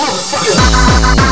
Oh fuck.